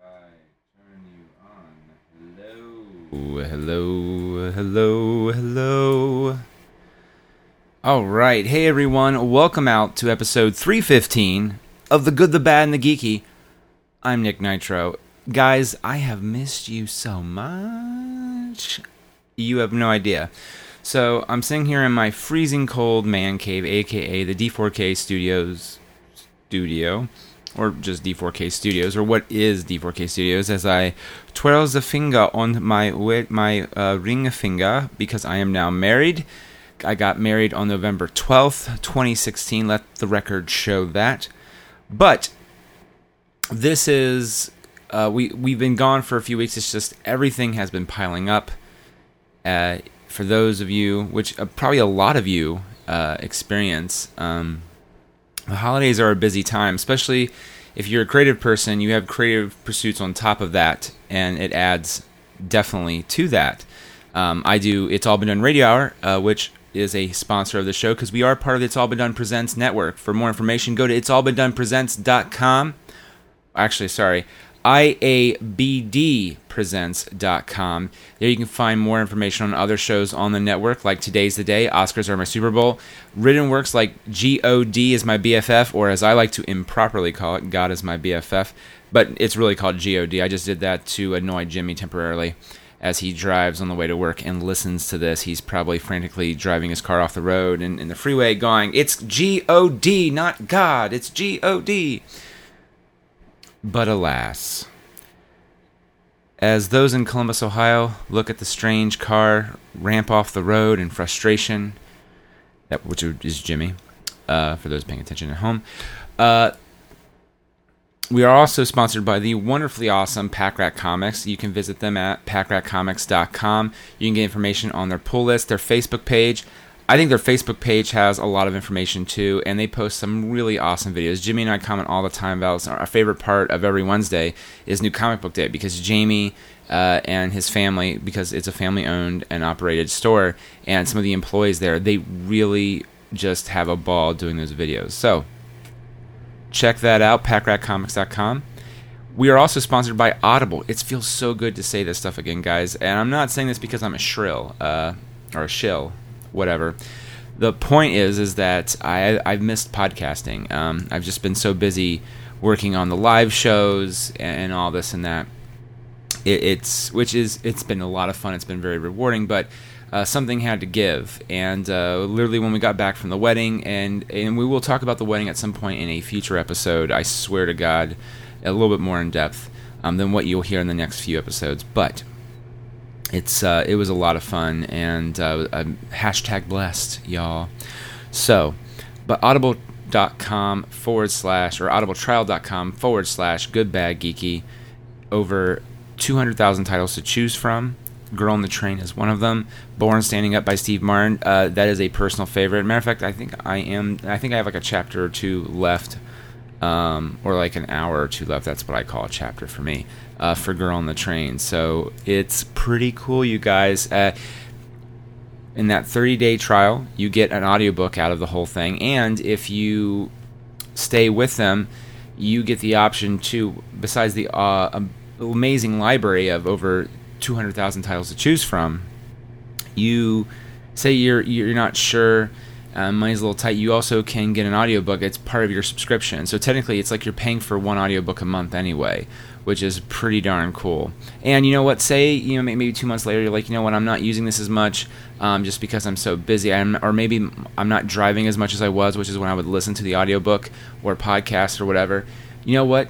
Hello, hello, hello, hello. All right, hey everyone, welcome out to episode 315 of The Good, the Bad, and the Geeky. I'm Nick Nitro. Guys, I have missed you so much. You have no idea. So, I'm sitting here in my freezing cold man cave, aka the D4K Studios studio or just D4K Studios, or what is D4K Studios, as I twirl the finger on my my uh, ring finger because I am now married. I got married on November 12th, 2016. Let the record show that. But this is uh, we we've been gone for a few weeks. It's just everything has been piling up. Uh, for those of you, which uh, probably a lot of you uh, experience. Um, the holidays are a busy time, especially if you're a creative person, you have creative pursuits on top of that, and it adds definitely to that. Um, I do It's All Been Done Radio Hour, uh, which is a sponsor of the show because we are part of the It's All Been Done Presents network. For more information, go to it'sallbeendonepresents.com. Actually, sorry, IABDpresents.com. There you can find more information on other shows on the network, like Today's the Day, Oscars Are My Super Bowl, written works like G-O-D is my BFF, or as I like to improperly call it, God is my BFF, but it's really called G-O-D. I just did that to annoy Jimmy temporarily as he drives on the way to work and listens to this. He's probably frantically driving his car off the road and in the freeway going, It's G-O-D, not God, it's G-O-D. But alas, as those in Columbus, Ohio look at the strange car ramp off the road in frustration, that which is Jimmy, uh, for those paying attention at home, uh, we are also sponsored by the wonderfully awesome Pack Rat Comics. You can visit them at packratcomics.com. You can get information on their pull list, their Facebook page, I think their Facebook page has a lot of information too, and they post some really awesome videos. Jimmy and I comment all the time about our favorite part of every Wednesday is New Comic Book Day because Jamie uh, and his family, because it's a family owned and operated store, and some of the employees there, they really just have a ball doing those videos. So check that out, packratcomics.com. We are also sponsored by Audible. It feels so good to say this stuff again, guys. And I'm not saying this because I'm a shrill uh, or a shill whatever. The point is, is that I I've missed podcasting. Um, I've just been so busy working on the live shows and, all this and that. It, it's which is it's been a lot of fun. It's been very rewarding, but. Uh, something had to give. And uh, literally, when we got back from the wedding, and and we will talk about the wedding at some point in a future episode. I swear to God, a little bit more in depth um, than what you'll hear in the next few episodes. But it's uh, it was a lot of fun and uh, hashtag blessed, y'all. So, but audible.com forward slash or audibletrial.com forward slash good bad geeky over 200,000 titles to choose from. Girl on the Train is one of them. Born Standing Up by Steve Martin. Uh, that is a personal favorite. Matter of fact, I think I am. I think I have like a chapter or two left, um, or like an hour or two left. That's what I call a chapter for me uh, for Girl on the Train. So it's pretty cool, you guys. Uh, in that 30 day trial, you get an audiobook out of the whole thing. And if you stay with them, you get the option to, besides the uh, amazing library of over 200,000 titles to choose from, you say you're you're not sure um, money's a little tight you also can get an audiobook it's part of your subscription so technically it's like you're paying for one audiobook a month anyway which is pretty darn cool. And you know what? Say you know maybe two months later, you're like, you know what? I'm not using this as much um, just because I'm so busy. I'm, or maybe I'm not driving as much as I was, which is when I would listen to the audiobook or podcast or whatever. You know what?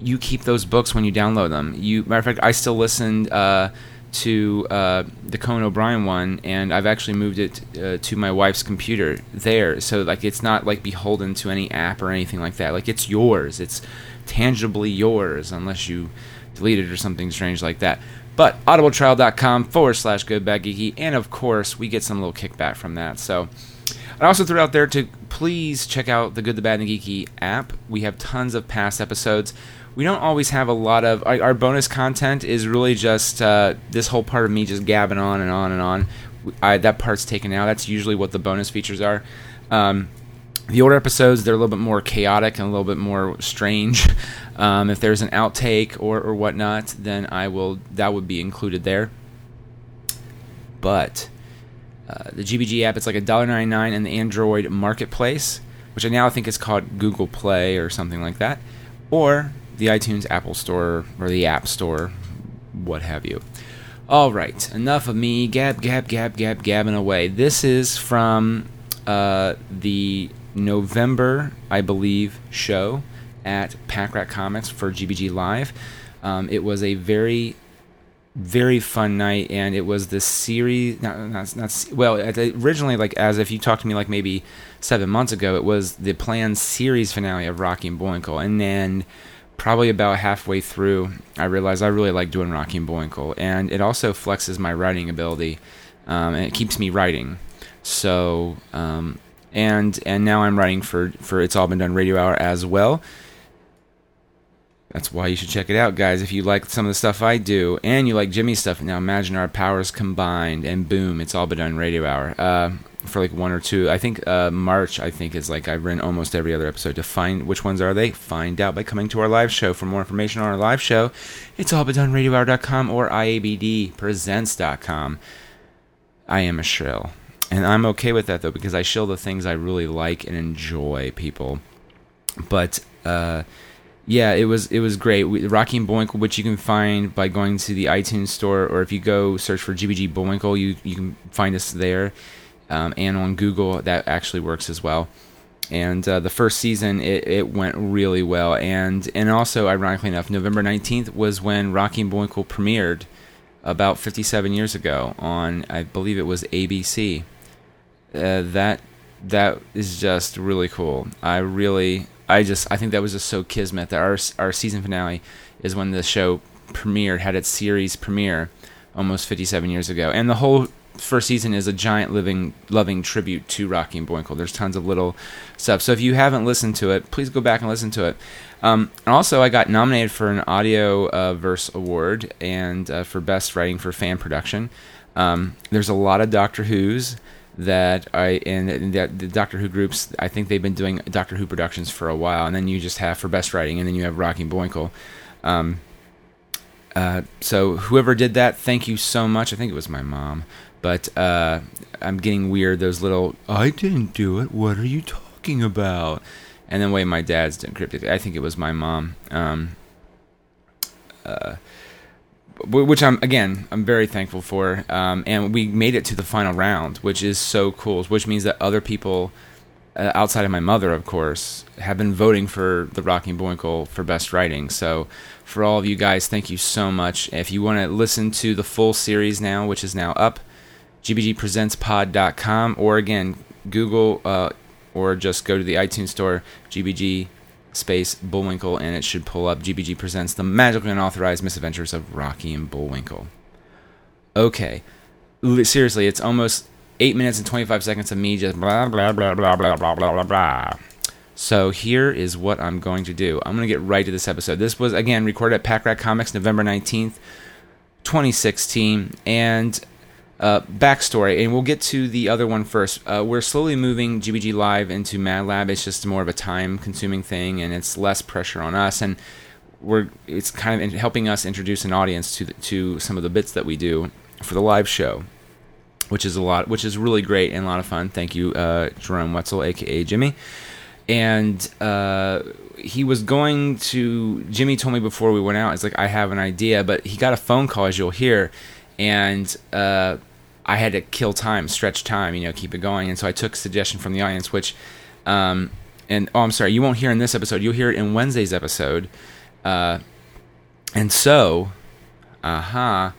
You keep those books when you download them. You matter of fact, I still listened. Uh, to uh, the Conan O'Brien one, and I've actually moved it uh, to my wife's computer there. So like it's not like beholden to any app or anything like that. Like it's yours. It's tangibly yours unless you delete it or something strange like that. But audibletrial.com forward slash good bad geeky, and of course, we get some little kickback from that. So I also threw out there to please check out the Good, the Bad, and the Geeky app. We have tons of past episodes. We don't always have a lot of our, our bonus content. Is really just uh, this whole part of me just gabbing on and on and on. I, that part's taken out. That's usually what the bonus features are. Um, the older episodes they're a little bit more chaotic and a little bit more strange. Um, if there's an outtake or, or whatnot, then I will that would be included there. But uh, the GBG app, it's like a dollar ninety nine in the Android Marketplace, which I now think is called Google Play or something like that, or the iTunes Apple Store or the App Store, what have you. All right, enough of me gab gab gab gab gabbing away. This is from uh, the November, I believe, show at Pack Rat Comics for GBG Live. Um, it was a very very fun night and it was the series not, not, not well originally like as if you talked to me like maybe seven months ago it was the planned series finale of rocky and bullwinkle and then probably about halfway through i realized i really like doing rocky and bullwinkle and it also flexes my writing ability um, and it keeps me writing. So um, and and now i'm writing for for it's all been done radio hour as well that's why you should check it out, guys. If you like some of the stuff I do and you like Jimmy's stuff, now imagine our powers combined and boom, it's all been done radio hour. Uh, for like one or two, I think uh, March, I think is like I've written almost every other episode. To find which ones are they, find out by coming to our live show. For more information on our live show, it's all been done radiohour.com or iabdpresents.com. I am a shrill. And I'm okay with that though, because I shill the things I really like and enjoy, people. But, uh, yeah, it was it was great. We, Rocky and Bullwinkle, which you can find by going to the iTunes store, or if you go search for GBG Bullwinkle, you you can find us there, um, and on Google that actually works as well. And uh, the first season, it, it went really well, and and also ironically enough, November nineteenth was when Rocky and Bullwinkle premiered, about fifty seven years ago on I believe it was ABC. Uh, that that is just really cool. I really I just I think that was just so kismet that our our season finale is when the show premiered had its series premiere almost 57 years ago, and the whole first season is a giant living loving tribute to Rocky and Bullwinkle. There's tons of little stuff. So if you haven't listened to it, please go back and listen to it. Um, and also, I got nominated for an Audio uh, Verse Award and uh, for Best Writing for Fan Production. Um, there's a lot of Doctor Who's that I and that the Doctor Who groups. I think they've been doing Doctor Who productions for a while, and then you just have for best writing, and then you have Rocky Bullwinkle. Um, uh, so whoever did that, thank you so much. I think it was my mom, but uh, I'm getting weird. Those little I didn't do it. What are you talking about? And then way my dad's encrypted. I think it was my mom. Um, uh, which I'm again I'm very thankful for. Um, and we made it to the final round, which is so cool. Which means that other people uh, outside of my mother, of course, have been voting for the Rocky Boinkle for best writing. So for all of you guys, thank you so much. If you want to listen to the full series now, which is now up, gbgpresentspod.com, or again Google uh, or just go to the iTunes store, GBG space Bullwinkle, and it should pull up GBG Presents The Magically Unauthorized Misadventures of Rocky and Bullwinkle. Okay. Seriously, it's almost 8 minutes and 25 seconds of me just blah, blah, blah, blah, blah, blah, blah, blah, blah. So here is what I'm going to do. I'm going to get right to this episode. This was, again, recorded at Pack Rat Comics November 19th, 2016. And uh, backstory, and we'll get to the other one first. Uh, we're slowly moving GBG Live into Mad Lab. It's just more of a time-consuming thing, and it's less pressure on us, and we're it's kind of helping us introduce an audience to the, to some of the bits that we do for the live show, which is a lot, which is really great and a lot of fun. Thank you, uh, Jerome Wetzel, aka Jimmy, and uh, he was going to. Jimmy told me before we went out, it's like, I have an idea, but he got a phone call, as you'll hear, and uh, I had to kill time, stretch time, you know, keep it going. And so I took suggestion from the audience, which, um, and oh, I'm sorry, you won't hear in this episode. You'll hear it in Wednesday's episode. Uh, and so, aha, uh-huh,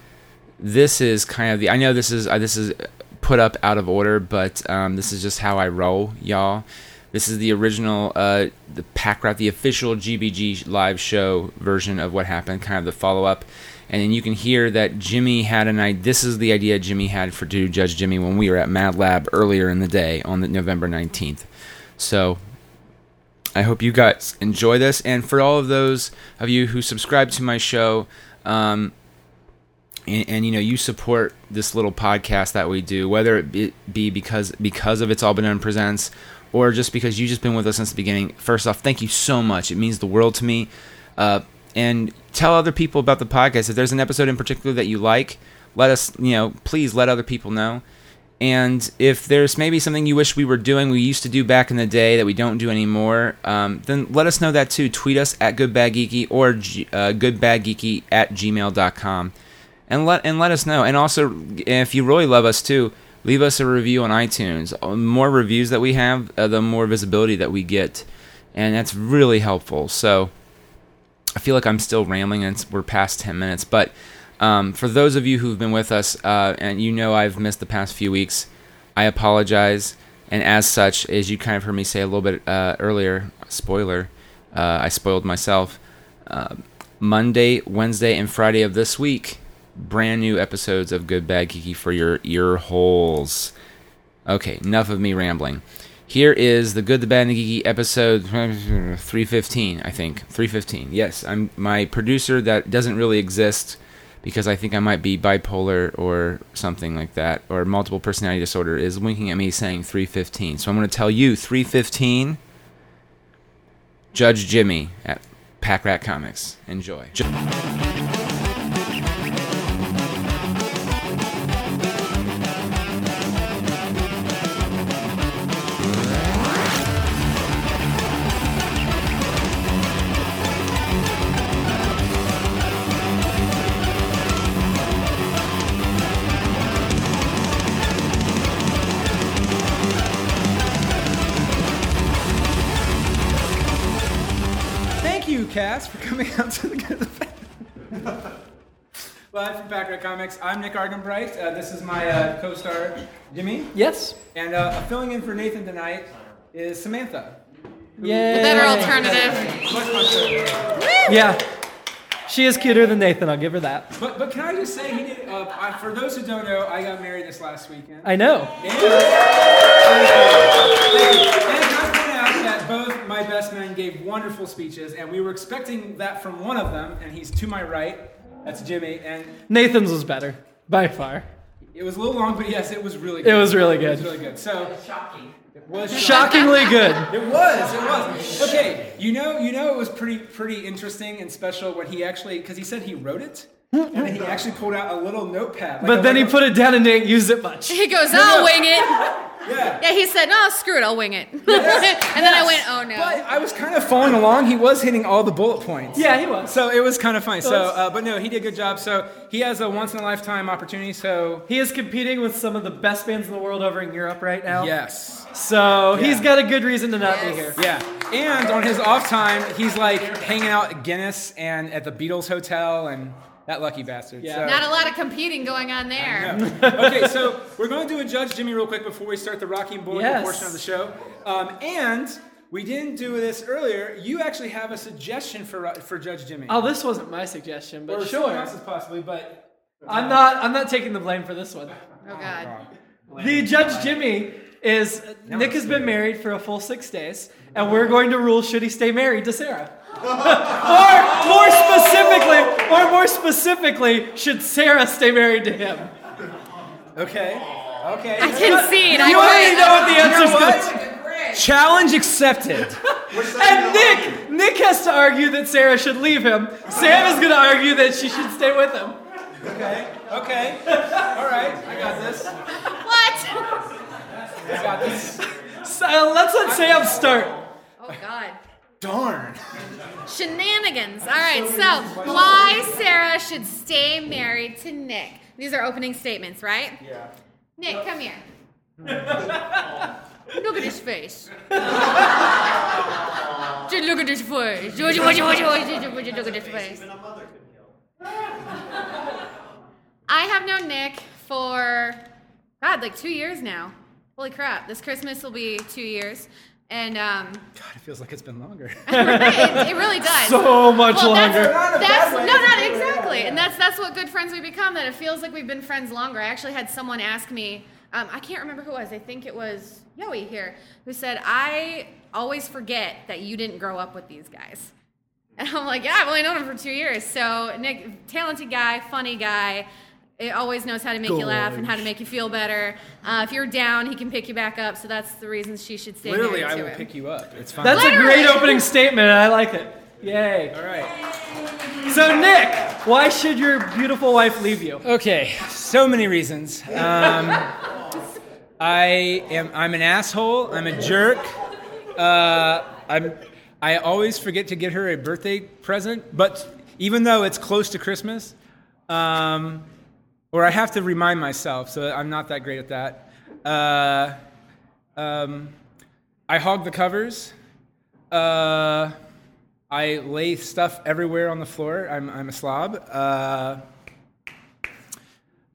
this is kind of the. I know this is uh, this is put up out of order, but um, this is just how I roll, y'all. This is the original, uh, the Pack Rat, the official GBG live show version of what happened, kind of the follow up and then you can hear that Jimmy had an idea. This is the idea Jimmy had for Do Judge Jimmy when we were at Mad Lab earlier in the day on the November 19th. So I hope you guys enjoy this. And for all of those of you who subscribe to my show, um, and, and, you know you support this little podcast that we do, whether it be because because of it's all been done presents, or just because you've just been with us since the beginning, first off, thank you so much. It means the world to me. Uh, and tell other people about the podcast. If there's an episode in particular that you like, let us, you know, please let other people know. And if there's maybe something you wish we were doing, we used to do back in the day that we don't do anymore, um, then let us know that too. Tweet us at goodbadgeeky or G- uh, goodbadgeeky at gmail.com. And let, and let us know. And also, if you really love us too, leave us a review on iTunes. The more reviews that we have, uh, the more visibility that we get. And that's really helpful. So feel like I'm still rambling and we're past 10 minutes. But um, for those of you who've been with us, uh, and you know I've missed the past few weeks, I apologize. And as such, as you kind of heard me say a little bit uh, earlier, spoiler, uh, I spoiled myself. Uh, Monday, Wednesday, and Friday of this week, brand new episodes of Good Bad Geeky for your ear holes. Okay, enough of me rambling. Here is the Good, the Bad, and the Geeky episode 315, I think. 315. Yes, I'm my producer that doesn't really exist because I think I might be bipolar or something like that, or multiple personality disorder, is winking at me saying 315. So I'm going to tell you 315. Judge Jimmy at Pack Rat Comics. Enjoy. Comics. I'm Nick Argenbright. Uh, this is my uh, co-star Jimmy, Yes. and uh, filling in for Nathan tonight is Samantha. Yay. Better alternative. Much, much better. Yeah. She is cuter than Nathan, I'll give her that. But but can I just say he did? Uh, I, for those who don't know, I got married this last weekend. I know. And, and can I point out that both my best men gave wonderful speeches, and we were expecting that from one of them, and he's to my right. That's Jimmy, and Nathan's was better. By far. it was a little long, but yes, it was really good. It was really It was good. really good. So shocking. It was Shockingly good. It was. It was. Okay. You know. You know. It was pretty pretty interesting and special when he actually because he said he wrote it, and then he actually pulled out a little notepad. like But a- then he like put it down and didn't use it much. He goes, I'll wing it. Yeah. Yeah, he said, no, screw it, I'll wing it. and then I went, oh no. But I was kind of following along. He was hitting all the bullet points. Yeah, he was. So it was kind of funny. So, That's- uh, but no, he did a good job. So he has a once in a lifetime opportunity. So He is competing with some of the best bands in the world over in Europe right now. yes, So he's got a good reason to not be here. yeah. And on his off time, he's like hanging out at Guinness and at the Beatles Hotel and that lucky bastard. Yeah. So- Not a lot of competing going on there. okay, so we're going to do a Judge Jimmy real quick before we start the Rocky and Bull Yes. portion of the show. Um, and we didn't do this earlier. You actually have a suggestion for for Judge Jimmy. Oh, this wasn't my suggestion, but or sure. someone else's possibly, but I'm not I'm not taking the blame for this one. Oh God. The Judge Jimmy is Nick has been married for a full six days, and we're going to rule should he stay married to Sarah. Or more specifically, or more specifically, should Sarah stay married to him? okay, okay. I concede. I You already quit. know what the You know answer's going to? Challenge accepted. And Nick, Nick has to argue that Sarah should leave him. Sam is going to argue that she should stay with him. Okay, okay. All right, I got this. What? I got this. So let's let Sam start. Oh God. Darn. Shenanigans. All right, so why Sarah should stay married to Nick? These are opening statements, right? Yeah. Nick, come here. Look at his face. Just look at his face. Would you, would you, would you, would you, would you look at his face? I have known Nick for, God, like two years now. Holy crap. This Christmas will be two years. And um, God, it feels like it's been longer. it, it really does. So much Well, longer. Not in a That's no, not exactly, and that's that's what good friends we become. That it feels like we've been friends longer. I actually had someone ask me, um, I can't remember who it was. I think it was Yoey here, who said, "I always forget that you didn't grow up with these guys." And I'm like, "Yeah, I've only known him for two years." So Nick, talented guy, funny guy, It always knows how to make you laugh and how to make you feel better. Uh, if you're down, he can pick you back up. So that's the reason she should stay Literally, married I to will him. pick you up. It's fine. That's a great opening statement. I like it. Yay. all right. So, Nick, why should your beautiful wife leave you? Okay, so many reasons. Um, I am. I'm an asshole. I'm a jerk. Uh, I'm. I always forget to get her a birthday present, but even though it's close to Christmas, um, or I have to remind myself, so I'm not that great at that. Uh, um, I hog the covers. Uh, I lay stuff everywhere on the floor. I'm, I'm a slob. Uh,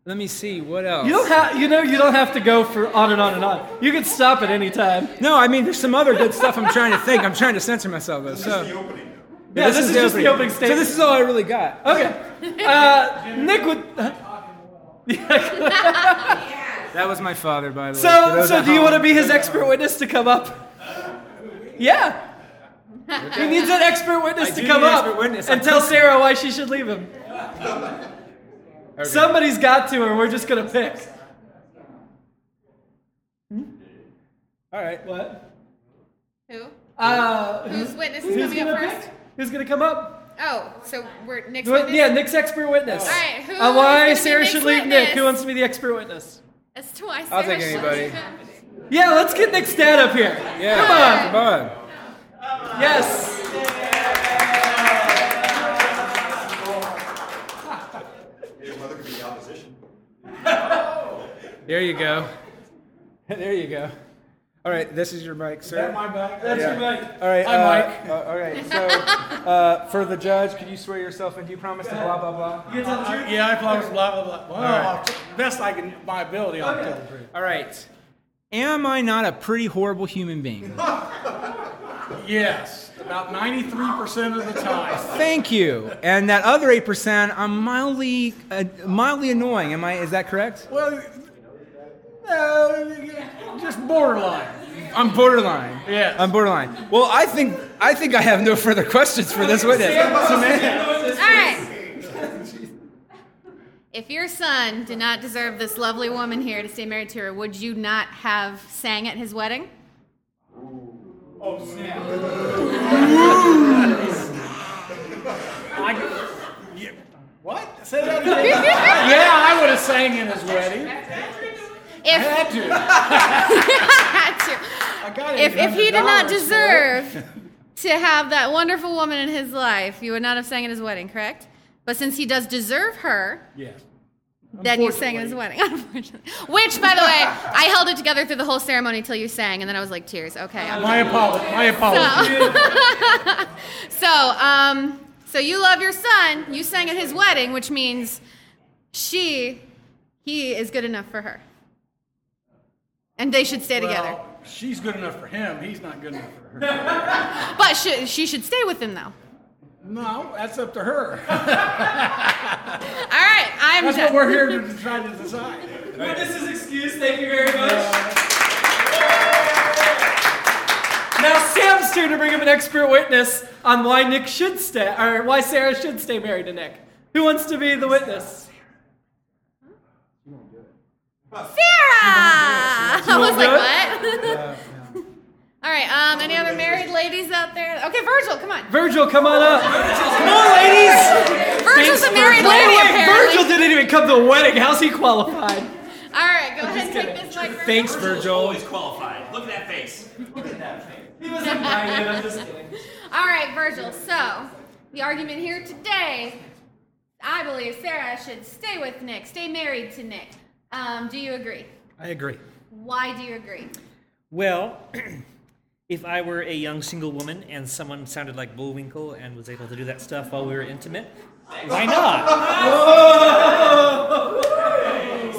let me see what else. You don't have, you know, you don't have to go for on and on and on. You can stop at any time. no, I mean there's some other good stuff I'm trying to think. I'm trying to censor myself though. So Yeah, this, is, just the opening So this is all I really got. okay. Uh, Nick would. That was my father, by the way. So, so at do you want to be his expert witness to come up? Yeah. He needs an expert witness I to do come need an up expert witness. and I'm tell. Sarah why she should leave him. Okay. Somebody's got to, and we're just gonna pick. All right. What? Who? Uh, Whose witness is who's coming gonna up pick? first? Who's gonna come up? Oh, so we're Nick's witness? Yeah, Nick's expert witness. All right, who Uh, why gonna Sarah should leave Nick? Who wants to be the expert witness? As to why Sarah I'll take anybody. leave. Yeah, let's get Nick's dad up here. Yeah. Come on. Come on. Yes. Your mother could be the opposition. There you go. there you go. All right. This is your mic, sir. mic. That's Yeah. your mic. All right, Hi, uh, Mike. uh, all right. So, uh, for the judge, could you swear yourself in? Do you promise to blah blah blah? You tell the truth? Yeah, I promise blah, blah, blah. Well, right. Best I can, my ability, I'll tell the truth. All right. Am I not a pretty horrible human being? Yes, about 93% of the time. Thank you. And that other eight percent, I'm mildly, uh, mildly annoying. Am I? Is that correct? Well, uh, just borderline. I'm borderline. Yeah. I'm borderline. Well, I think I think I have no further questions for this witness. Samantha. All right. If your son did not deserve this lovely woman here to stay married to her, would you not have sang at his wedding? I, yeah, what? Say that again. yeah, I would have sang in his wedding. If Had to. had to. I if, if he did not deserve to have that wonderful woman in his life, you would not have sang at his wedding, correct? But since he does deserve her. Yes. then you sang at his wedding. Unfortunately. Which, by the way, I held it together through the whole ceremony until you sang, and then I was like, tears. Okay. I'm My apologies. My apology. So, um, so you love your son. You sang at his wedding, which means she, he is good enough for her, and they should stay together. She's good enough for him. He's not good enough for her. But she, she should stay with him, though. No, that's up to her. All right, I'm That's done. what we're here to try to decide. This is excused. Thank you very much. Now Sam's turn to bring him an expert witness on why Nick should stay, or why Sarah should stay married to Nick. Who wants to be the witness? Sarah! I was won't like, do what? All right, um, any other married ladies out there? Okay, Virgil, come on. Virgil, come on up. Come on, ladies. Virgil's a married Wait, lady, wait, apparently. Virgil didn't even come to the wedding. How's he qualified? All right, go ahead and take this mic. Virgil. Thanks, Virgil. Always qualified. Look at that face. Look at that face. He was invited. I'm just kidding. All right, Virgil. So, the argument here today, I believe Sarah should stay with Nick, stay married to Nick. Um, do you agree? I agree. Why do you agree? Well, if I were a young single woman and someone sounded like Bullwinkle and was able to do that stuff while we were intimate, why not?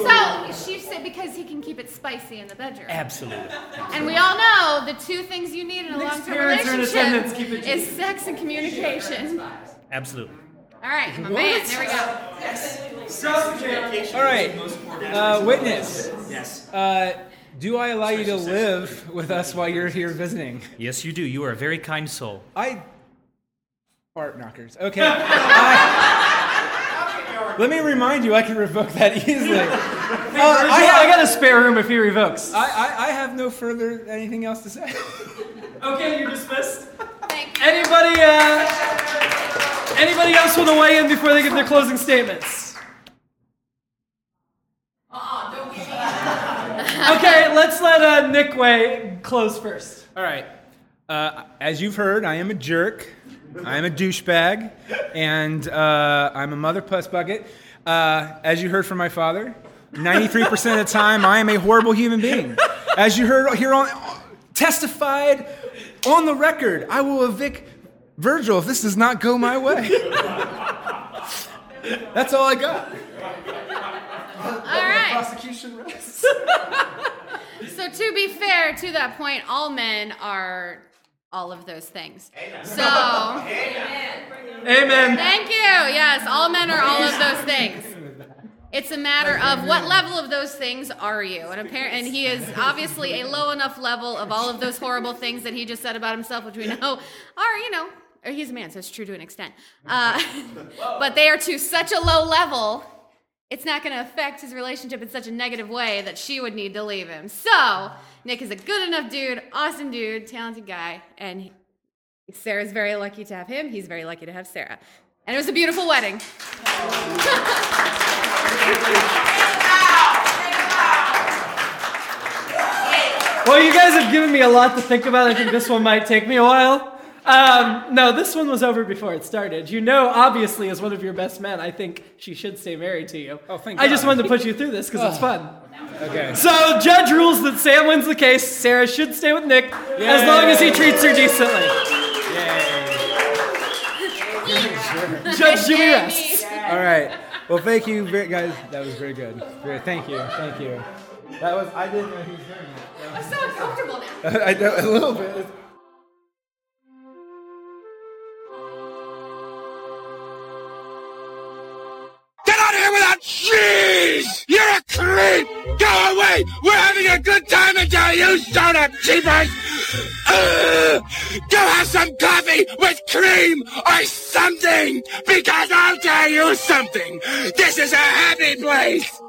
So, she said because he can keep it spicy in the bedroom. Absolutely. And we all know the two things you need in a long-term parents are in attendance. Keep relationship is sex and communication. Absolutely. All right, I'm a man. There we go. All right. Uh, witness. Yes. Uh, do I allow you to live with us while you're here visiting? Yes, you do. You are a very kind soul. I. Fart knockers. Okay. I, Let me remind you, I can revoke that easily. Uh, I, I, I got a spare room if he revokes. I, I, I have no further anything else to say. Okay, you're dismissed. Thank you. Anybody, uh, anybody else want to weigh in before they give their closing statements? Okay, let's let uh, Nick Way close first. All right. Uh, as you've heard, I am a jerk. I am a douchebag, and uh, I'm a mother puss bucket. Uh, as you heard from my father, 93% of the time, I am a horrible human being. As you heard here on testified on the record, I will evict Virgil if this does not go my way. That's all I got. All right. Prosecution rests. So to be fair, to that point, all men are all of those things. So Amen. thank you. Yes, all men are all of those things. It's a matter of what level of those things are you, and apparent, and he is obviously a low enough level of all of those horrible things that he just said about himself, which we know are, you know, or he's a man, so it's true to an extent. Uh, but they are to such a low level, it's not going to affect his relationship in such a negative way that she would need to leave him. So Nick is a good enough dude, awesome dude, talented guy, and he, Sarah's very lucky to have him. He's very lucky to have Sarah, and it was a beautiful wedding. Well, you guys have given me a lot to think about. I think this one might take me a while. Um, no, this one was over before it started. You know, obviously, as one of your best men, I think she should stay married to you. Oh, thank I just wanted to put you through this because it's fun. Okay. So, judge rules that Sam wins the case. Sarah should stay with Nick as long as he treats her decently. Yay. Judge Jimmy rests. All right. Well, thank you, very, guys. That was very good. Very, thank you. Thank you. That was. I didn't know he was doing that. I'm so uncomfortable now. that. I know a little bit. Cheese! You're a creep! Go away! We're having a good time until you showed up, cheapers! Ugh! Go have some coffee with cream or something! Because I'll tell you something! This is a happy place!